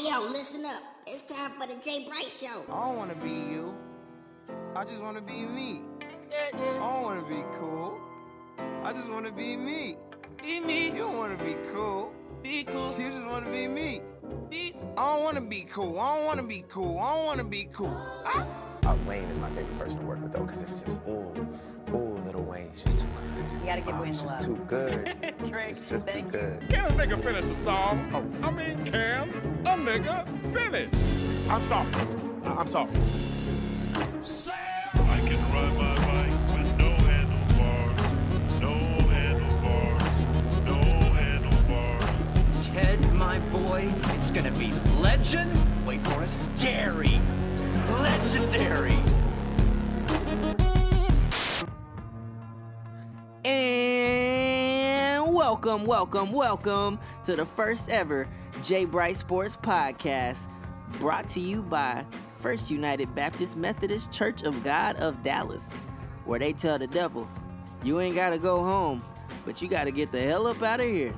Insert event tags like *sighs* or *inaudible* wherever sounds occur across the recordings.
Hey yo, listen up. It's time for the Jay Bright Show. I don't wanna be you. I just wanna be me. I don't wanna be cool. I just wanna be me. Be me, You don't wanna be cool. be cool. You just wanna be me. Be I don't wanna be cool. I don't wanna be cool. I don't wanna be cool. Ah. Uh, Wayne is my favorite person to work with though, because it's just ooh, ooh, Lil Wayne, it's just too good. You gotta give Oh, Wayne it's the just love. too good. *laughs* Drake, It's just too thank you. good. Can a nigga finish a song? Oh, I mean, can a nigga finish? I'm sorry. I'm sorry. Sam! I can ride my bike with no handlebars, no handlebars, no handlebars. Ted, my boy, it's gonna be legend. Wait for it. Dairy. Legendary. And welcome, welcome, welcome to the first ever J Bright Sports Podcast, brought to you by First United Baptist Methodist Church of God of Dallas, where they tell the devil, you ain't gotta go home, but you gotta get the hell up out of here.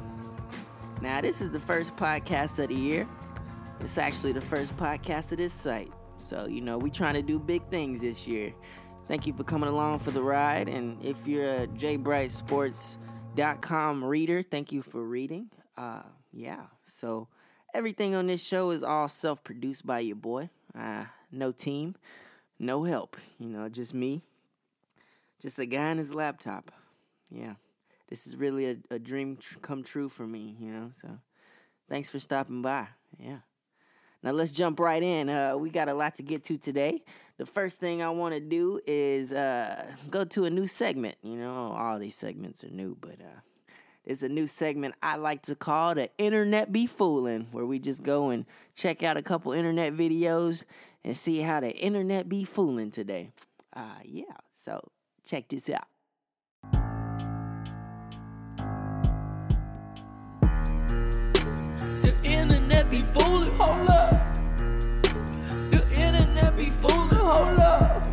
Now, this is the first podcast of the year. It's actually the first podcast of this site. So, you know, we trying to do big things this year. Thank you for coming along for the ride. And if you're a jbrightsports.com reader, thank you for reading. Uh, yeah. So everything on this show is all self-produced by your boy. Uh, no team, no help. You know, just me, just a guy and his laptop. Yeah. This is really a, a dream tr- come true for me, you know. So thanks for stopping by. Yeah. Now let's jump right in. Uh, we got a lot to get to today. The first thing I want to do is uh, go to a new segment. You know, all these segments are new, but uh, there's a new segment I like to call the Internet Be Fooling, where we just go and check out a couple internet videos and see how the internet be fooling today. Uh, yeah, so check this out. The internet be fooling. Hold up.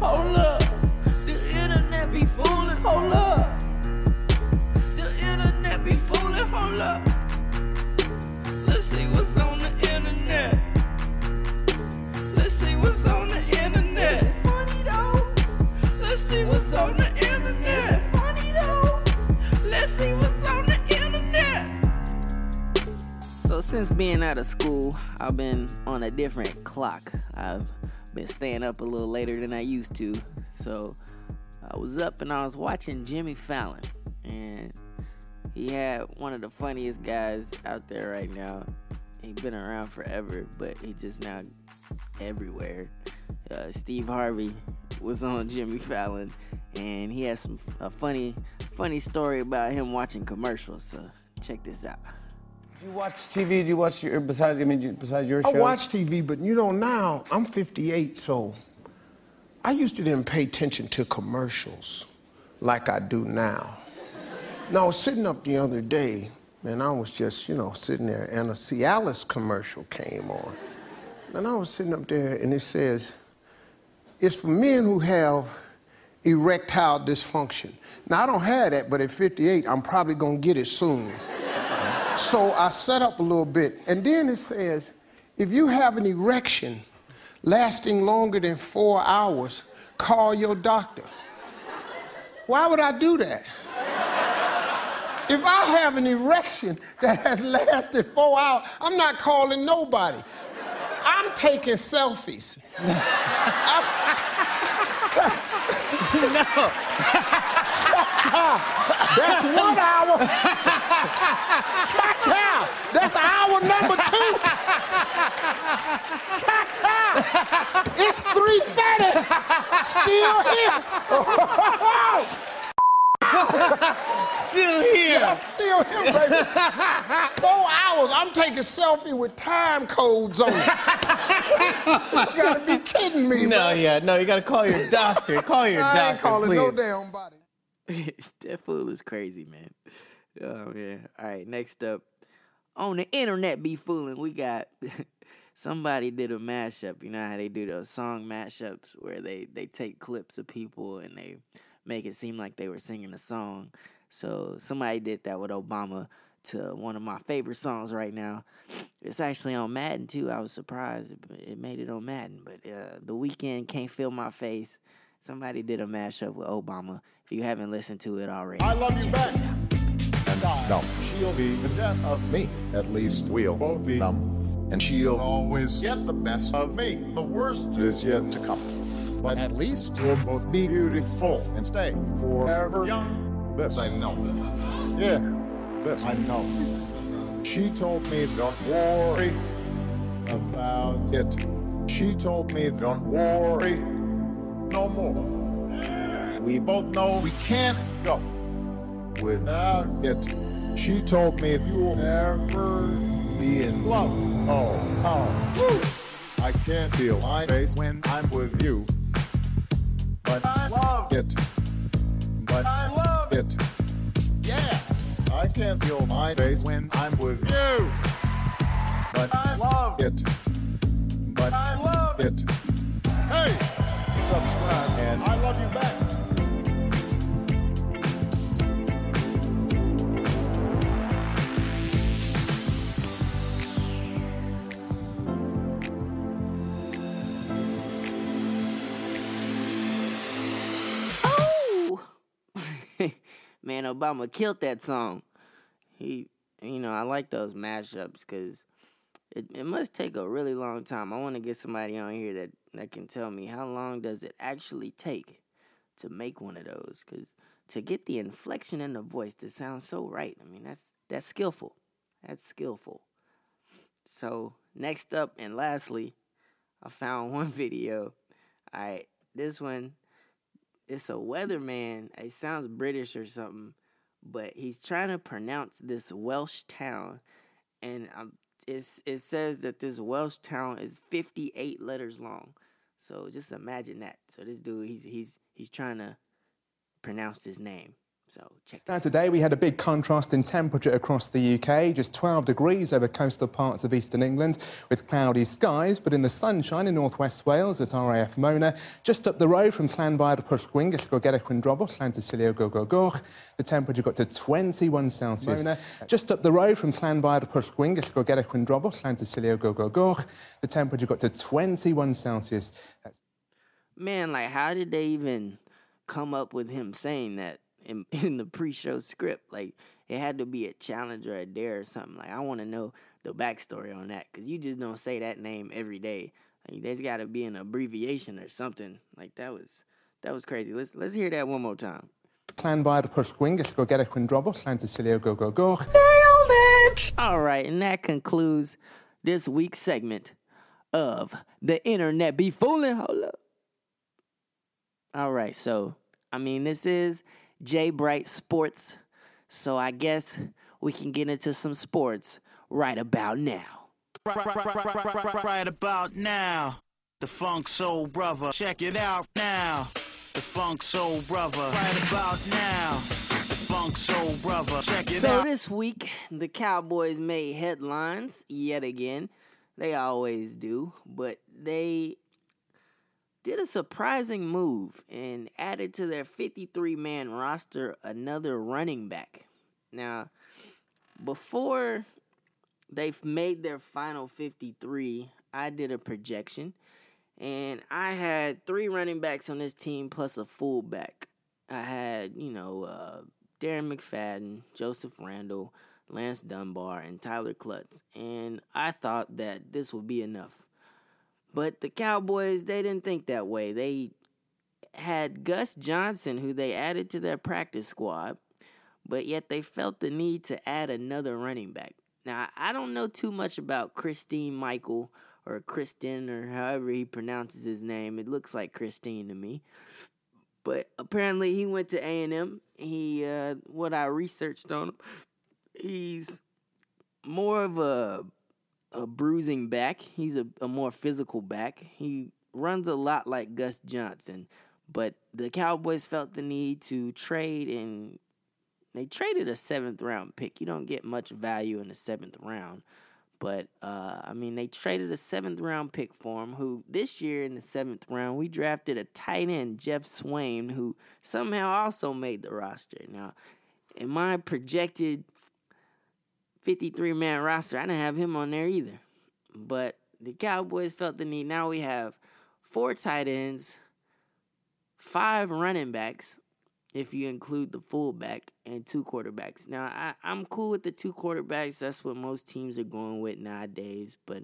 Hold up. The internet be fooling. Hold up. The internet be fooling. Hold up. Let's see what's on the internet. Let's see what's on the internet. funny though? Let's see what's on the internet. funny though? Let's see what's on the internet. So since being out of school, I've been on a different clock. I've been staying up a little later than I used to. So I was up and I was watching Jimmy Fallon, and he had one of the funniest guys out there right now. He's been around forever, but he just now everywhere. Uh, Steve Harvey was on Jimmy Fallon, and he has some a funny, funny story about him watching commercials. So check this out. Do you watch TV? Do you watch your besides? I mean, besides your show? I watch TV, but you know now I'm 58, so I used to didn't pay attention to commercials like I do now. Now I was sitting up the other day, and I was just you know sitting there, and a Cialis commercial came on, and I was sitting up there, and it says, "It's for men who have." Erectile dysfunction. Now, I don't have that, but at 58, I'm probably gonna get it soon. So I set up a little bit, and then it says, if you have an erection lasting longer than four hours, call your doctor. Why would I do that? If I have an erection that has lasted four hours, I'm not calling nobody. I'm taking selfies. *laughs* *laughs* That's one hour. Cha-cha! That's hour number two. Cha-cha! It's 3.30. Still here. Still here. Still here, baby. Four hours. I'm taking selfie with time codes on it. you gotta be kidding me, No, man. yeah, no. You gotta call your doctor. Call your I doctor, ain't calling please. no damn body. *laughs* that fool is crazy, man. Oh man. All right, next up. On the internet be fooling, we got *laughs* somebody did a mashup. You know how they do those song mashups where they, they take clips of people and they make it seem like they were singing a song. So somebody did that with Obama to one of my favorite songs right now. It's actually on Madden too. I was surprised it, it made it on Madden, but uh, the Weeknd can't feel my face. Somebody did a mashup with Obama. If you haven't listened to it already, I love you back. And no, she'll be the death of me. At least we'll both be numb. And she'll always get the best of me. The worst is yet to come. But at least we'll both be beautiful and stay forever young. This I know. Yeah, this I know. She told me don't worry about it. She told me don't worry no more. We both know we can't go without it. She told me if you'll never be in love. Oh, oh, woo. I can't feel my face when I'm with you. But I love it. But I love it. Yeah. I can't feel my face when I'm with you. But I love it. But I love it. Hey, subscribe and I love you back. Man, Obama killed that song. He, you know, I like those mashups because it, it must take a really long time. I want to get somebody on here that that can tell me how long does it actually take to make one of those because to get the inflection in the voice to sound so right. I mean, that's that's skillful. That's skillful. So next up and lastly, I found *laughs* one video. All right, this one it's a weatherman. It sounds British or something, but he's trying to pronounce this Welsh town, and um, it's, it says that this Welsh town is 58 letters long. So just imagine that. So this dude, he's he's he's trying to pronounce his name. So check. Now, today we had a big contrast in temperature across the UK, just 12 degrees over coastal parts of eastern England with cloudy skies, but in the sunshine in northwest Wales at RAF Mona, just up the road from Llanfair Pwllgwyn, Gellgogera Quindrobol, Llantysilio Gogogoch, the temperature got to 21 Celsius. Mona, just up the road from Llanfair Pwllgwyn, Gellgogera Quindrobol, Llantysilio Gogogoch, the temperature got to 21 Celsius. That's Man, like how did they even come up with him saying that in, *laughs* in the pre-show script? Like it had to be a challenge or a dare or something. Like I want to know the backstory on that because you just don't say that name every day. Like, there's got to be an abbreviation or something. Like that was that was crazy. Let's let's hear that one more time. Llanfair Pwllgwyn, Gellgogera Quindrobol, Llantysilio Gogogoch. All right, and that concludes this week's segment of the internet be fooling. Hold up. All right, so I mean, this is J Bright Sports, so I guess we can get into some sports right about now. Right about now, the Funk Soul Brother. Check it out now. The Funk Soul Brother. Right about now, the Funk Soul Brother. Check it out. So this week, the Cowboys made headlines yet again. They always do, but they did a surprising move and added to their 53 man roster another running back. Now, before they've made their final 53, I did a projection and I had three running backs on this team plus a fullback. I had, you know, uh, Darren McFadden, Joseph Randle, Lance Dunbar, and Tyler Clutts. And I thought that this would be enough. But the Cowboys, they didn't think that way. They had Gus Johnson, who they added to their practice squad, but yet they felt the need to add another running back. Now, I don't know too much about Christine Michael or Kristen or however he pronounces his name. It looks like Christine to me. But apparently he went to A&M. He uh what I researched on him, he's more of a a bruising back. He's a, a more physical back. He runs a lot like Gus Johnson. But the Cowboys felt the need to trade and they traded a seventh round pick. You don't get much value in the seventh round. But uh, I mean, they traded a seventh round pick for him. Who this year in the seventh round we drafted a tight end, Geoff Swaim, who somehow also made the roster. Now, in my projected 53 man roster, I didn't have him on there either. But the Cowboys felt the need. Now we have four tight ends, five running backs, if you include the fullback, and two quarterbacks. Now, I, I'm cool with the two quarterbacks. That's what most teams are going with nowadays. But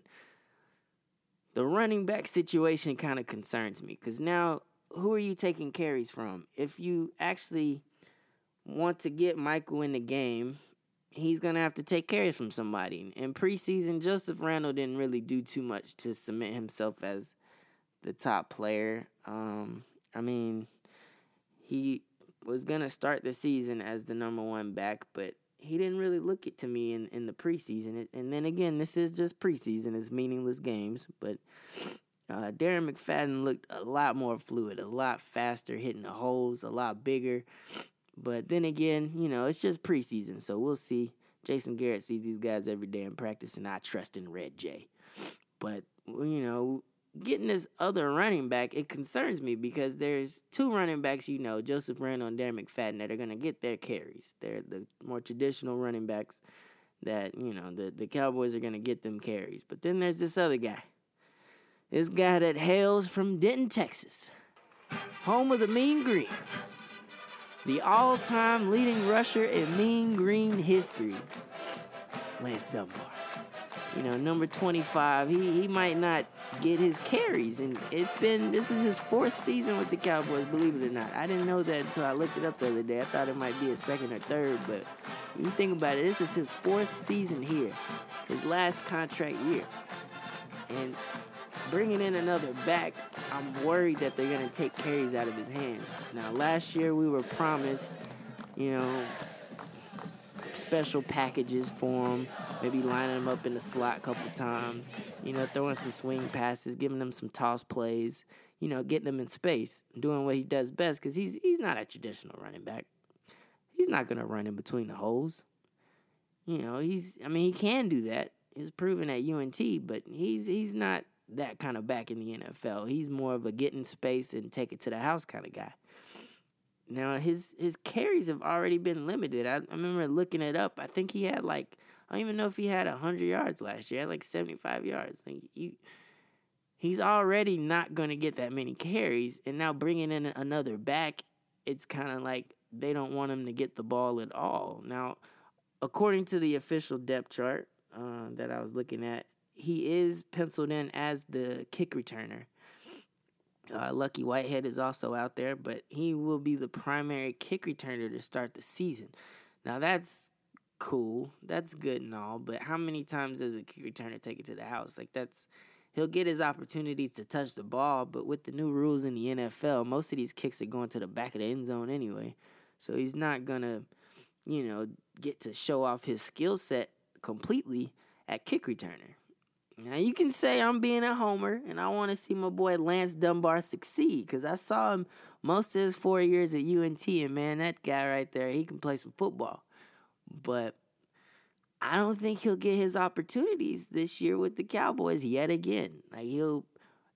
the running back situation kind of concerns me because now who are you taking carries from? If you actually want to get Michael in the game, he's gonna have to take carries from somebody. In preseason, Joseph Randle didn't really do too much to cement himself as the top player. Um, I mean, he was gonna start the season as the number one back, but he didn't really look it to me in, in the preseason. And then again, this is just preseason; it's meaningless games. But uh, Darren McFadden looked a lot more fluid, a lot faster, hitting the holes, a lot bigger. But then again, you know, it's just preseason, so we'll see. Jason Garrett sees these guys every day in practice, and I trust in Red J. But you know, getting this other running back, it concerns me because there's two running backs, you know, Joseph Randle and Darren McFadden, that are going to get their carries. They're the more traditional running backs that, you know, the, the Cowboys are going to get them carries. But then there's this other guy. This guy that hails from Denton, Texas, home of the Mean Green. The all time leading rusher in Mean Green history, Lance Dunbar you know, number 25, he, he might not get his carries. And it's been, this is his fourth season with the Cowboys, believe it or not. I didn't know that until I looked it up the other day. I thought it might be a second or third, but you think about it, this is his fourth season here, his last contract year. And bringing in another back, I'm worried that they're going to take carries out of his hand. Now, last year we were promised, you know, special packages for him. Maybe lining them up in the slot a couple times. You know, throwing some swing passes, giving them some toss plays. You know, getting them in space, doing what he does best. Because he's he's not a traditional running back. He's not gonna run in between the holes. You know, he's. I mean, he can do that. He's proven at UNT, but he's he's not that kind of back in the NFL. He's more of a get in space and take it to the house kind of guy. Now his his carries have already been limited. I, I remember looking it up. I think he had like I don't even know if he had hundred yards last year. like seventy five yards. Like you, he's already not going to get that many carries, and now bringing in another back, it's kind of like they don't want him to get the ball at all. Now, according to the official depth chart uh, that I was looking at, he is penciled in as the kick returner. Uh, Lucky Whitehead is also out there, but he will be the primary kick returner to start the season. Now that's cool, that's good and all, but how many times does a kick returner take it to the house? Like that's he'll get his opportunities to touch the ball, but with the new rules in the NFL, most of these kicks are going to the back of the end zone anyway. So he's not gonna, you know, get to show off his skill set completely at kick returner. Now you can say I'm being a homer and I want to see my boy Lance Dunbar succeed because I saw him most of his four years at UNT and man, that guy right there, he can play some football. But I don't think he'll get his opportunities this year with the Cowboys yet again. Like he'll,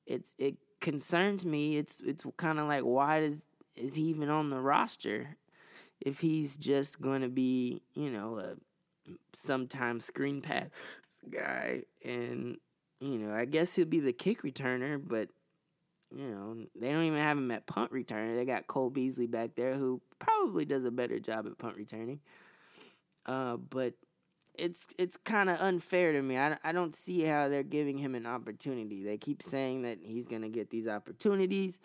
it's it concerns me. It's it's kind of like why does is he even on the roster if he's just going to be you know a sometimes screen pass guy, and you know, I guess he'll be the kick returner, but you know, they don't even have him at punt returner. They got Cole Beasley back there who probably does a better job at punt returning. Uh, but it's it's kind of unfair to me. I, I don't see how they're giving him an opportunity. They keep saying that he's going to get these opportunities,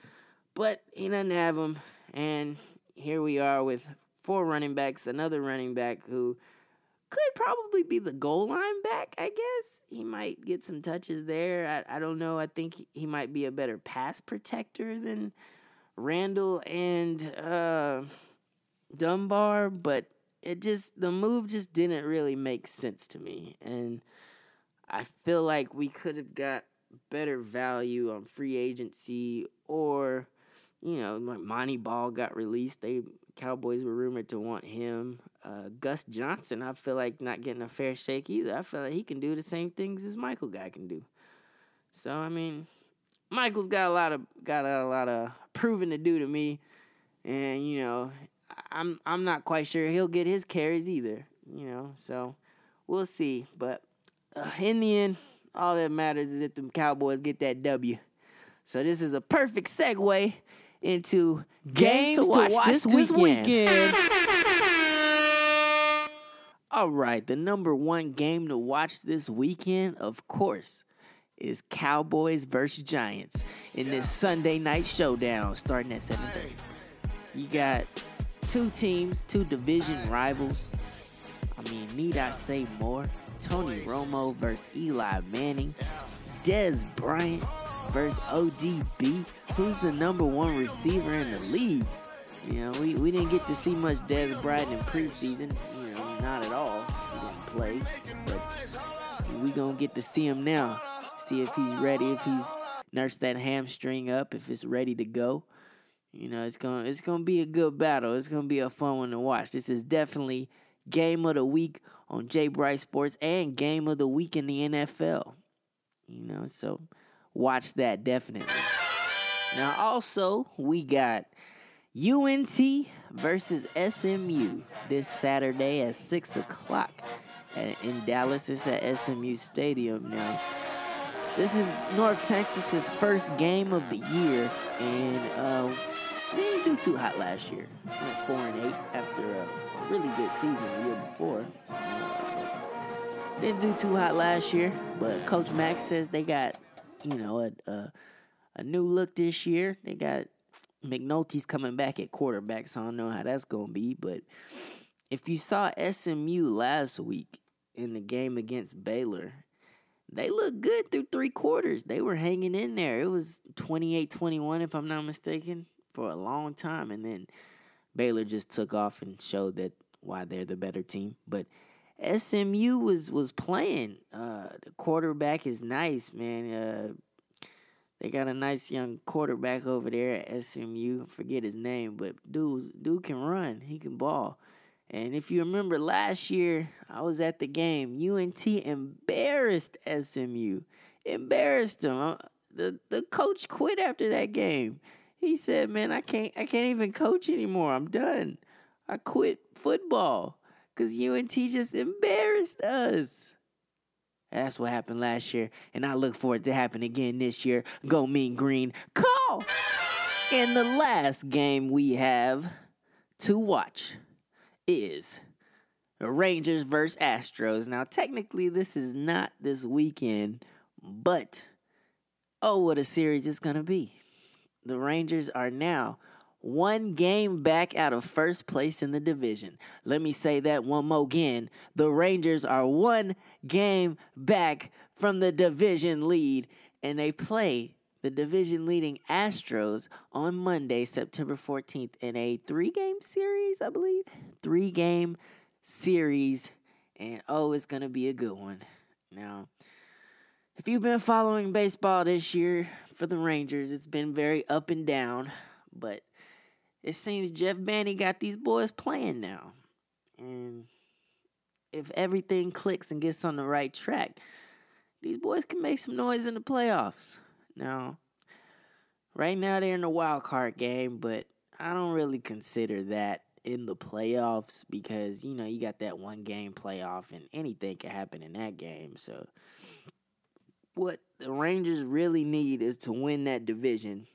but he doesn't have them. And here we are with four running backs, another running back who could probably be the goal line back, I guess. He might get some touches there. I, I don't know. I think he might be a better pass protector than Randle and uh, Dunbar, but it just, the move just didn't really make sense to me. And I feel like we could have got better value on free agency or, you know, like Montee Ball got released. They Cowboys were rumored to want him. Uh, Gus Johnson, I feel like not getting a fair shake either. I feel like he can do the same things as Michael guy can do. So I mean, Michael's got a lot of got a lot of proving to do to me, and you know, I'm I'm not quite sure he'll get his carries either. You know, so we'll see. But uh, in the end, all that matters is that the Cowboys get that W. So this is a perfect segue into games, to watch, this, weekend. All right, the number one game to watch this weekend, of course, is Cowboys versus Giants in this Sunday night showdown starting at 7:30. You got two teams, two division rivals. I mean, need I say more? Tony Romo versus Eli Manning. Dez Bryant versus ODB. Who's the number one receiver in the league? You know, we, we didn't get to see much Dez Bryant in preseason. You know, not at all. He didn't play. But we gonna get to see him now. See if he's ready, if he's nursed that hamstring up, if it's ready to go. You know, it's gonna it's gonna be a good battle. It's gonna be a fun one to watch. This is definitely game of the week on J Bright Sports and game of the week in the NFL. You know, so watch that definitely. Now also we got UNT versus SMU this Saturday at six o'clock in Dallas. It's at SMU Stadium now. This is North Texas's first game of the year, and uh, they didn't do too hot last year. Went four and eight after a really good season the year before. Didn't do too hot last year, but Coach Max says they got, you know, a a, a new look this year. They got McNulty's coming back at quarterback, so I don't know how that's gonna be. But if you saw SMU last week in the game against Baylor, they looked good through three quarters. They were hanging in there. It was 28-21, if I'm not mistaken, for a long time. And then Baylor just took off and showed that why they're the better team. But SMU was was playing. Uh, the quarterback is nice, man. Uh, they got a nice young quarterback over there at SMU. Forget his name, but dude, dude can run. He can ball. And if you remember last year, I was at the game. UNT embarrassed SMU. Embarrassed them. Uh, The the coach quit after that game. He said, "Man, I can't I can't even coach anymore. I'm done. I quit football cuz UNT just embarrassed us." That's what happened last year, and I look forward to happen again this year. Go Mean Green. Call. And the last game we have to watch is Rangers versus Astros. Now, technically, this is not this weekend, but oh, what a series it's going to be. The Rangers are now one game back out of first place in the division. Let me say that one more again. The Rangers are one game back from the division lead, and they play the division leading Astros on Monday, September 14th, in a three game series, I believe. Three game series. And oh, it's going to be a good one. Now, if you've been following baseball this year for the Rangers, it's been very up and down. But it seems Jeff Manny got these boys playing now. And if everything clicks and gets on the right track, these boys can make some noise in the playoffs. Now, right now they're in the wild card game, but I don't really consider that in the playoffs because you know you got that one game playoff and anything can happen in that game. So, what the Rangers really need is to win that division.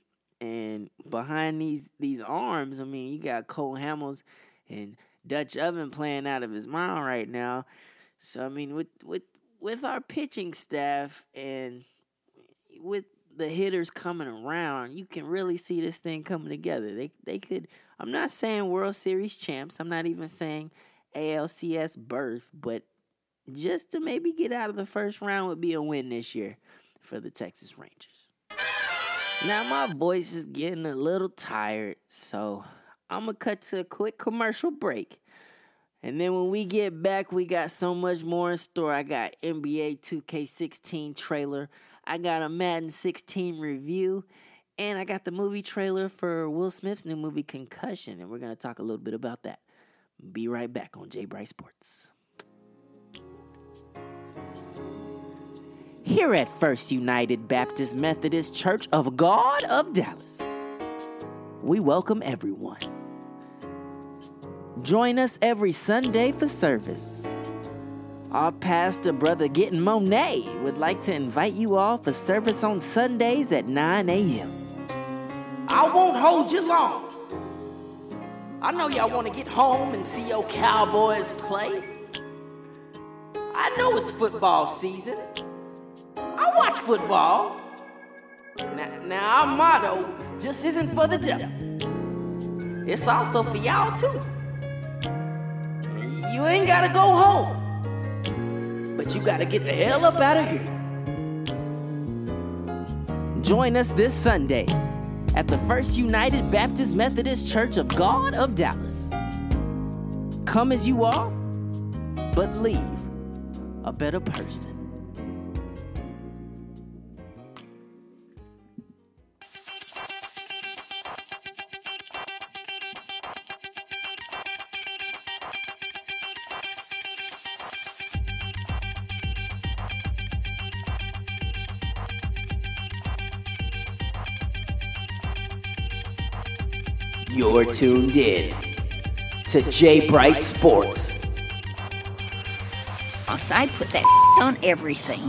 And behind these these arms, I mean, you got Cole Hamels and Dutch Oven playing out of his mind right now. So I mean, with with with our pitching staff and with the hitters coming around, you can really see this thing coming together. They they could. I'm not saying World Series champs. I'm not even saying ALCS berth, but just to maybe get out of the first round would be a win this year for the Texas Rangers. Now my voice is getting a little tired, so I'm gonna cut to a quick commercial break. And then when we get back, we got so much more in store. I got NBA 2K16 trailer. I got a Madden 16 review. And I got the movie trailer for Will Smith's new movie Concussion. And we're to talk a little bit about that. Be right back on J Bright Sports. Here at First United Baptist Methodist Church of God of Dallas, we welcome everyone. Join us every Sunday for service. Our pastor, Brother Getting Monet, would like to invite you all for service on Sundays at 9 a.m. I won't hold you long. I know y'all want to get home and see your Cowboys play. I know it's football season. I watch football. Now, now our motto just isn't for the devil. It's also for y'all too. You ain't gotta go home, but you gotta get the hell up out of here. Join us this Sunday at the First United Baptist Methodist Church of God of Dallas. Come as you are, but leave a better person. You're tuned in to J Bright Sports. Boss, I put that *laughs* on everything.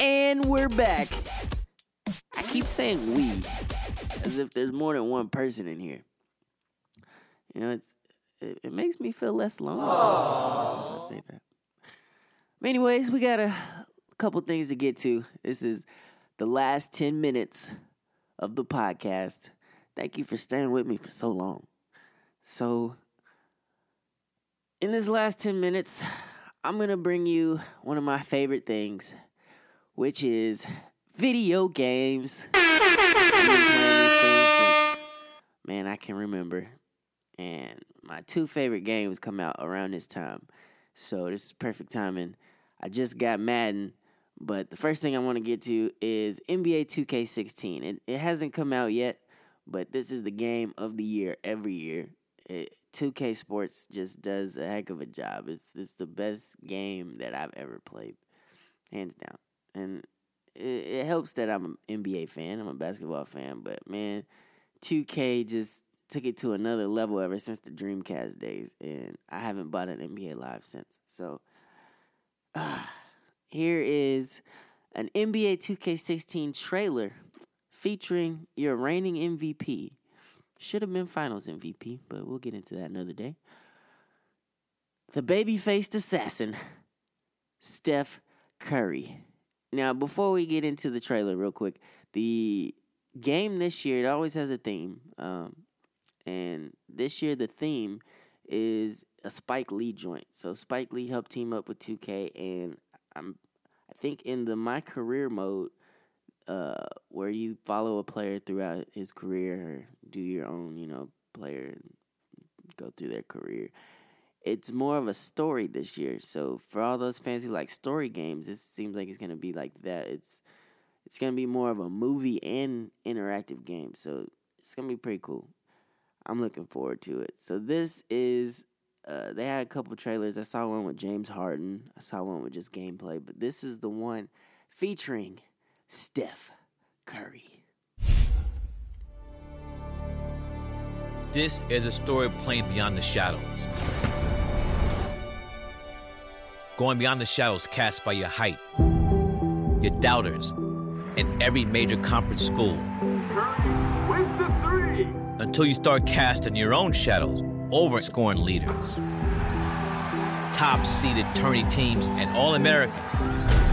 And we're back. I keep saying we, as if there's more than one person in here. You know, it's it, it makes me feel less lonely if I say that. But anyways, we got a couple things to get to. This is the last 10 minutes of the podcast. Thank you for staying with me for so long. So, in this last 10 minutes, I'm going to bring you one of my favorite things, which is video games. Man, I can remember. And my two favorite games come out around this time. So, this is perfect timing. I just got Madden, but the first thing I want to get to is NBA 2K16. It, it hasn't come out yet, but this is the game of the year every year. It, 2K Sports just does a heck of a job. It's it's the best game that I've ever played, hands down. And it, it helps that I'm an NBA fan. I'm a basketball fan, but man, 2K just took it to another level ever since the Dreamcast days, and I haven't bought an NBA Live since. So, uh, *sighs* here is an NBA 2K16 trailer featuring your reigning MVP. Should have been finals MVP, but we'll get into that another day. The baby faced assassin, Steph Curry. Now, before we get into the trailer, real quick, the game this year, it always has a theme. Um, and this year, the theme is a Spike Lee joint. So, Spike Lee helped team up with 2K, and I'm, I think in the My Career mode, uh, where you follow a player throughout his career do your own, you know, player and go through their career. It's more of a story this year. So for all those fans who like story games, it seems like it's gonna be like that. It's it's gonna be more of a movie and interactive game. So it's gonna be pretty cool. I'm looking forward to it. So this is uh, they had a couple trailers. I saw one with James Harden. I saw one with just gameplay, but this is the one featuring Steph Curry. This is a story playing beyond the shadows. Going beyond the shadows cast by your height, your doubters, and every major conference school. Until you start casting your own shadows over scoring leaders. Top seeded tourney teams and All Americans.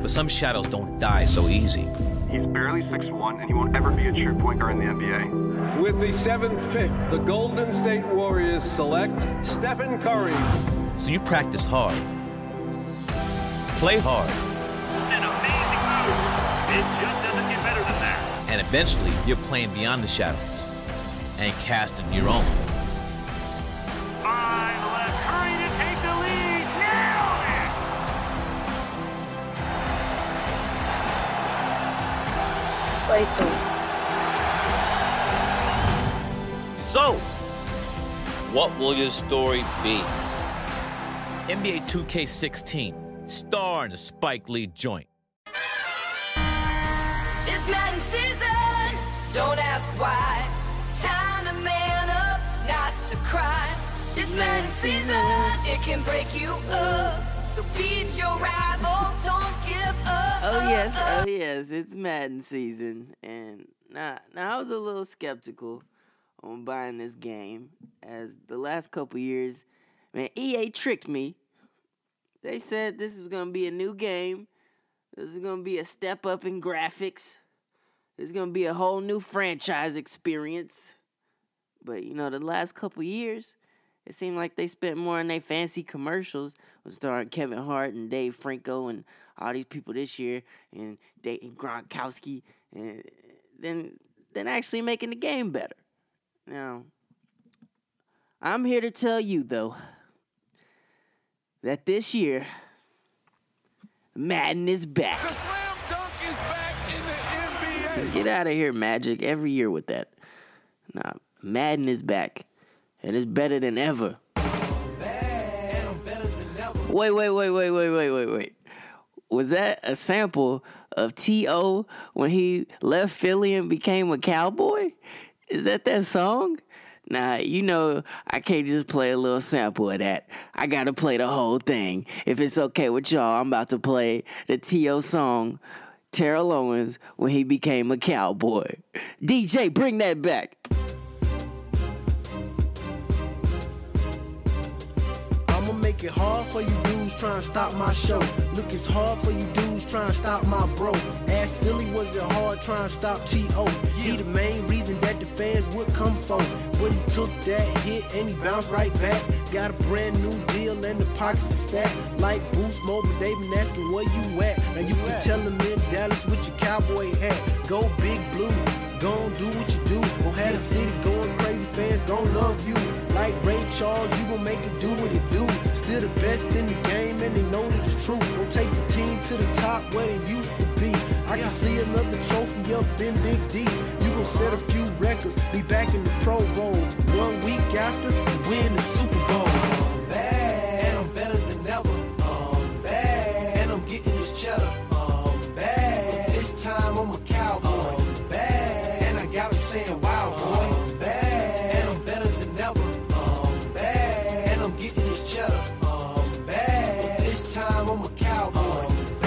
But some shadows don't die so easy. He's barely 6'1 and he won't ever be a true point guard in the NBA. With the seventh pick, the Golden State Warriors select Stephen Curry. So you practice hard, play hard, An amazing move. It just doesn't get better than that. and eventually you're playing beyond the shadows and casting your own. So, what will your story be? NBA 2K16, star in a Spike Lee joint. It's Madden season. Don't ask why. Time to man up, not to cry. It's It's Madden season. It can break you up. So beat your rival. Don't give up. Oh yes, oh yes, it's Madden season, and now now I was a little skeptical on buying this game, as the last couple years, man, EA tricked me. They said this was gonna be a new game. This is gonna be a step up in graphics. Is gonna be a whole new franchise experience. But you know, the last couple years, it seemed like they spent more on their fancy commercials with starring Kevin Hart and Dave Franco and all these people this year and Dave Gronkowski and then than actually making the game better. Now, I'm here to tell you though that this year Madden is back. The slam dunk is back in the NBA. Get out of here, Magic. Every year with that. Nah, Madden is back. And it's better than ever. Wait, wait, wait, wait, wait, wait, wait, wait. Was that a sample of T.O. when he left Philly and became a cowboy? Is that that song? Nah, you know, I can't just play a little sample of that. I gotta play the whole thing. If it's okay with y'all, I'm about to play the T.O. song, Terrell Owens, when he became a cowboy. DJ, bring that back. I'ma it hard for you dudes trying to stop my show. Look, it's hard for you dudes trying to stop my bro. Ask Philly, was it hard trying to stop T.O.? He the main reason that the fans would come for. But he took that hit and he bounced right back. Got a brand new deal and the pockets is fat. Like Boost Mobile, they been asking where you at. Now you can tell them in Dallas with your cowboy hat. Go big blue, gon' do what you do. Gon' have the city going crazy, fans gon' love you. Like Ray Charles, you gon' make it do what it do. Still the best in the game, and they know that it's true. Gon' take the team to the top where they used to be. I can see another trophy up in Big D. You gon' set a few records, be back in the Pro Bowl. One week after, you win the Super Bowl. I'm a cowboy. I'm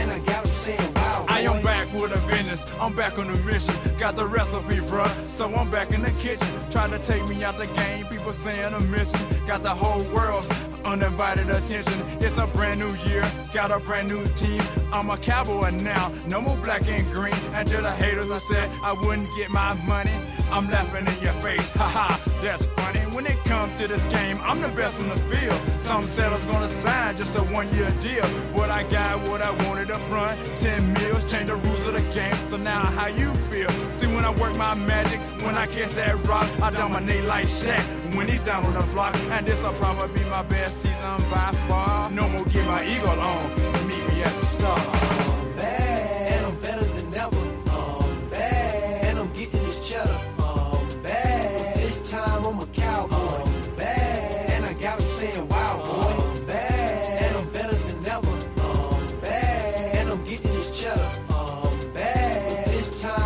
and I got 'em saying, wow. I am back with a business. I'm back on a mission. Got the recipe, bruh. So I'm back in the kitchen. Try to take me out the game. People saying I'm missing. Got the whole world's undivided attention. It's a brand new year. Got a brand new team. I'm a cowboy now. No more black and green. And to the haters I said I wouldn't get my money. I'm laughing in your face. *laughs* Haha, that's funny. When it comes to this game, I'm the best in the field. Some said I was gonna sign just a one year deal. But I got what I wanted up front. 10 mils, change the rules of the game. So now how you feel? See when I work my magic, when I catch that rock, I dominate like Shaq. When he's down on the block, and this'll probably be my best season by far. No more get my eagle on. Meet me at the start.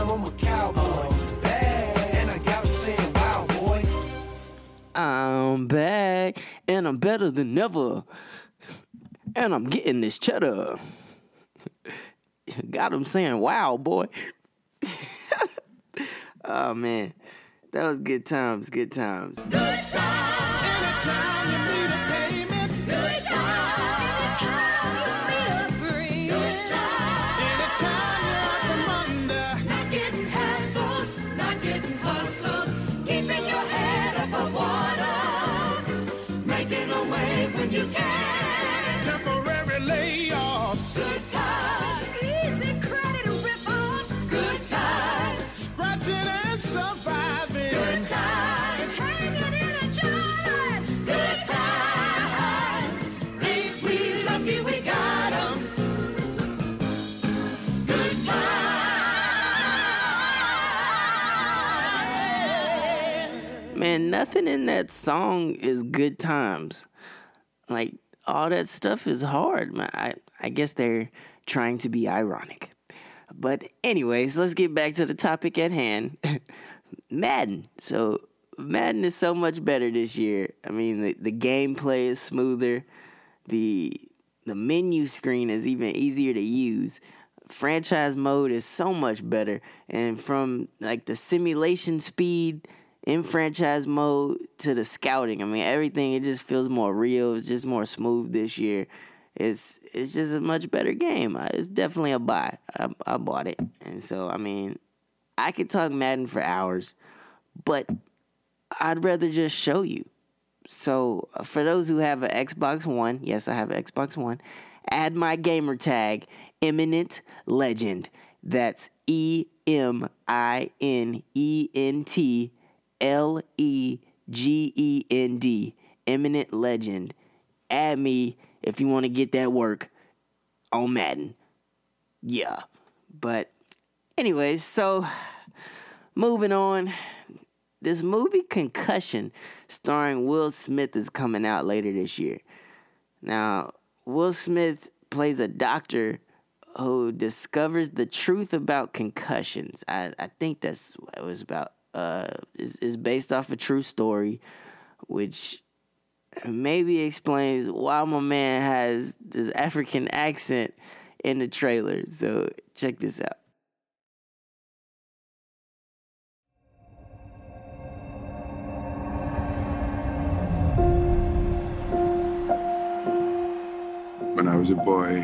Time I'm a cowboy. I'm uh, bad, and I got 'em saying, wow, boy. I'm back and I'm better than ever. And I'm getting this cheddar. *laughs* Got him saying, wow, boy. *laughs* oh, man. That was good times, good times. Temporary nothing in that song is good times. Like, all that stuff is hard. I, I guess they're trying to be ironic. But, anyways, let's get back to the topic at hand *laughs* Madden. So, Madden is so much better this year. I mean, the, the gameplay is smoother. The the menu screen is even easier to use. Franchise mode is so much better. And from like the simulation speed in franchise mode to the scouting, I mean everything it just feels more real. It's just more smooth this year. It's it's just a much better game. It's definitely a buy. I, I bought it. And so I mean I could talk Madden for hours, but I'd rather just show you. So, uh, for those who have an Xbox One, yes, I have an Xbox One, add my gamer tag, Eminent Legend. That's E M I N E N T L E G E N D. Eminent Legend. Add me if you want to get that work on Madden. Yeah. But, anyways, so moving on. This movie Concussion, starring Will Smith, is coming out later this year. Now, Will Smith plays a doctor who discovers the truth about concussions. I, I think that's what it was about. Uh, is is based off a true story, which maybe explains why my man has this African accent in the trailer. So check this out. When I was a boy,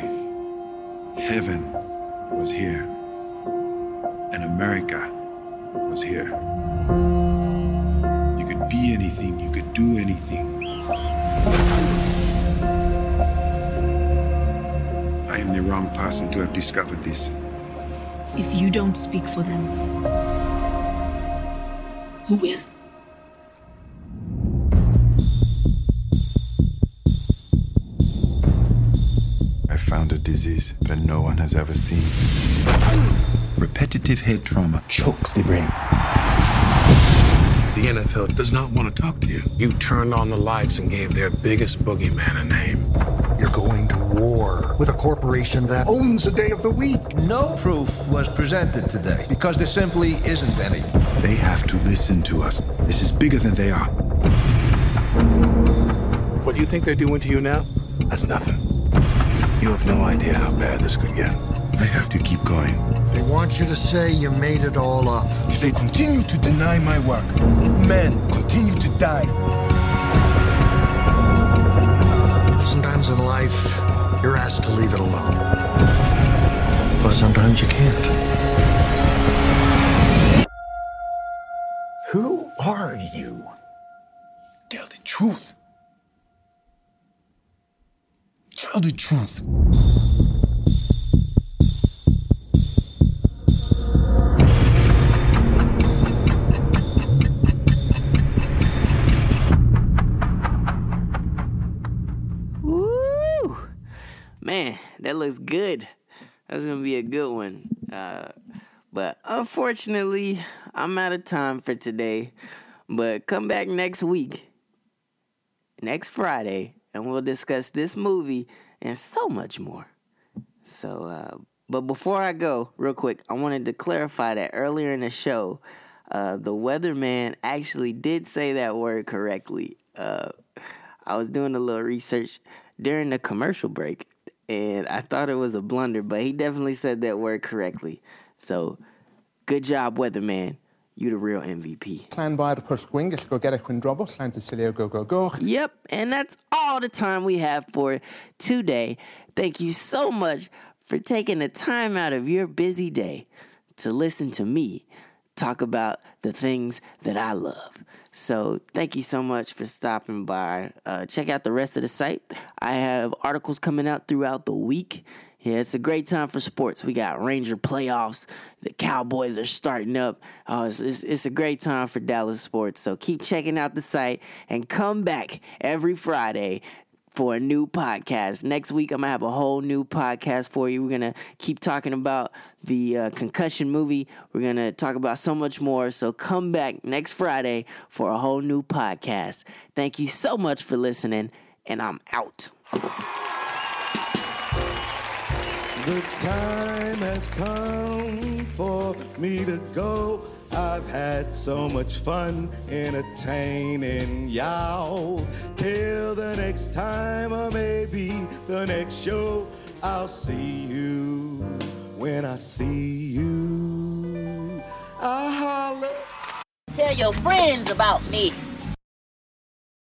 heaven was here, and America was here. Do anything. I am the wrong person to have discovered this. If you don't speak for them, who will? I found a disease that no one has ever seen. Repetitive head trauma chokes the brain. The NFL does not want to talk to you. You turned on the lights and gave their biggest boogeyman a name. You're going to war with a corporation that owns a day of the week. No proof was presented today because there simply isn't any. They have to listen to us. This is bigger than they are. What do you think they're doing to you now? That's nothing. You have no idea how bad this could get. I have to keep going. They want you to say you made it all up. If they continue to deny my work, men continue to die. Sometimes in life, you're asked to leave it alone. But sometimes you can't. Who are you? Tell the truth. Tell the truth. Looks good. That's gonna be a good one. Uh, but unfortunately, I'm out of time for today. But come back next week, next Friday, and we'll discuss this movie and so much more. So, uh, but before I go, real quick, I wanted to clarify that earlier in the show, uh, the weatherman actually did say that word correctly. Uh, I was doing a little research during the commercial break, and I thought it was a blunder, but he definitely said that word correctly. So, good job, weatherman. You the real MVP. Clan bair pushwing go get a quindrobo, clan to silio go go go. Yep, and that's all the time we have for today. Thank you so much for taking the time out of your busy day to listen to me talk about the things that I love. So, thank you so much for stopping by. Uh, check out the rest of the site. I have articles coming out throughout the week. Yeah, it's a great time for sports. We got Ranger playoffs. The Cowboys are starting up. Oh, it's, it's, it's a great time for Dallas sports. So keep checking out the site and come back every Friday for a new podcast. Next week, I'm gonna have a whole new podcast for you. We're gonna keep talking about the uh, concussion movie. We're gonna talk about so much more. So come back next Friday for a whole new podcast. Thank you so much for listening, and I'm out. The time has come for me to go. I've had so much fun entertaining y'all. Till the next time, or maybe the next show, I'll see you when I see you. I'll holler. Tell your friends about me.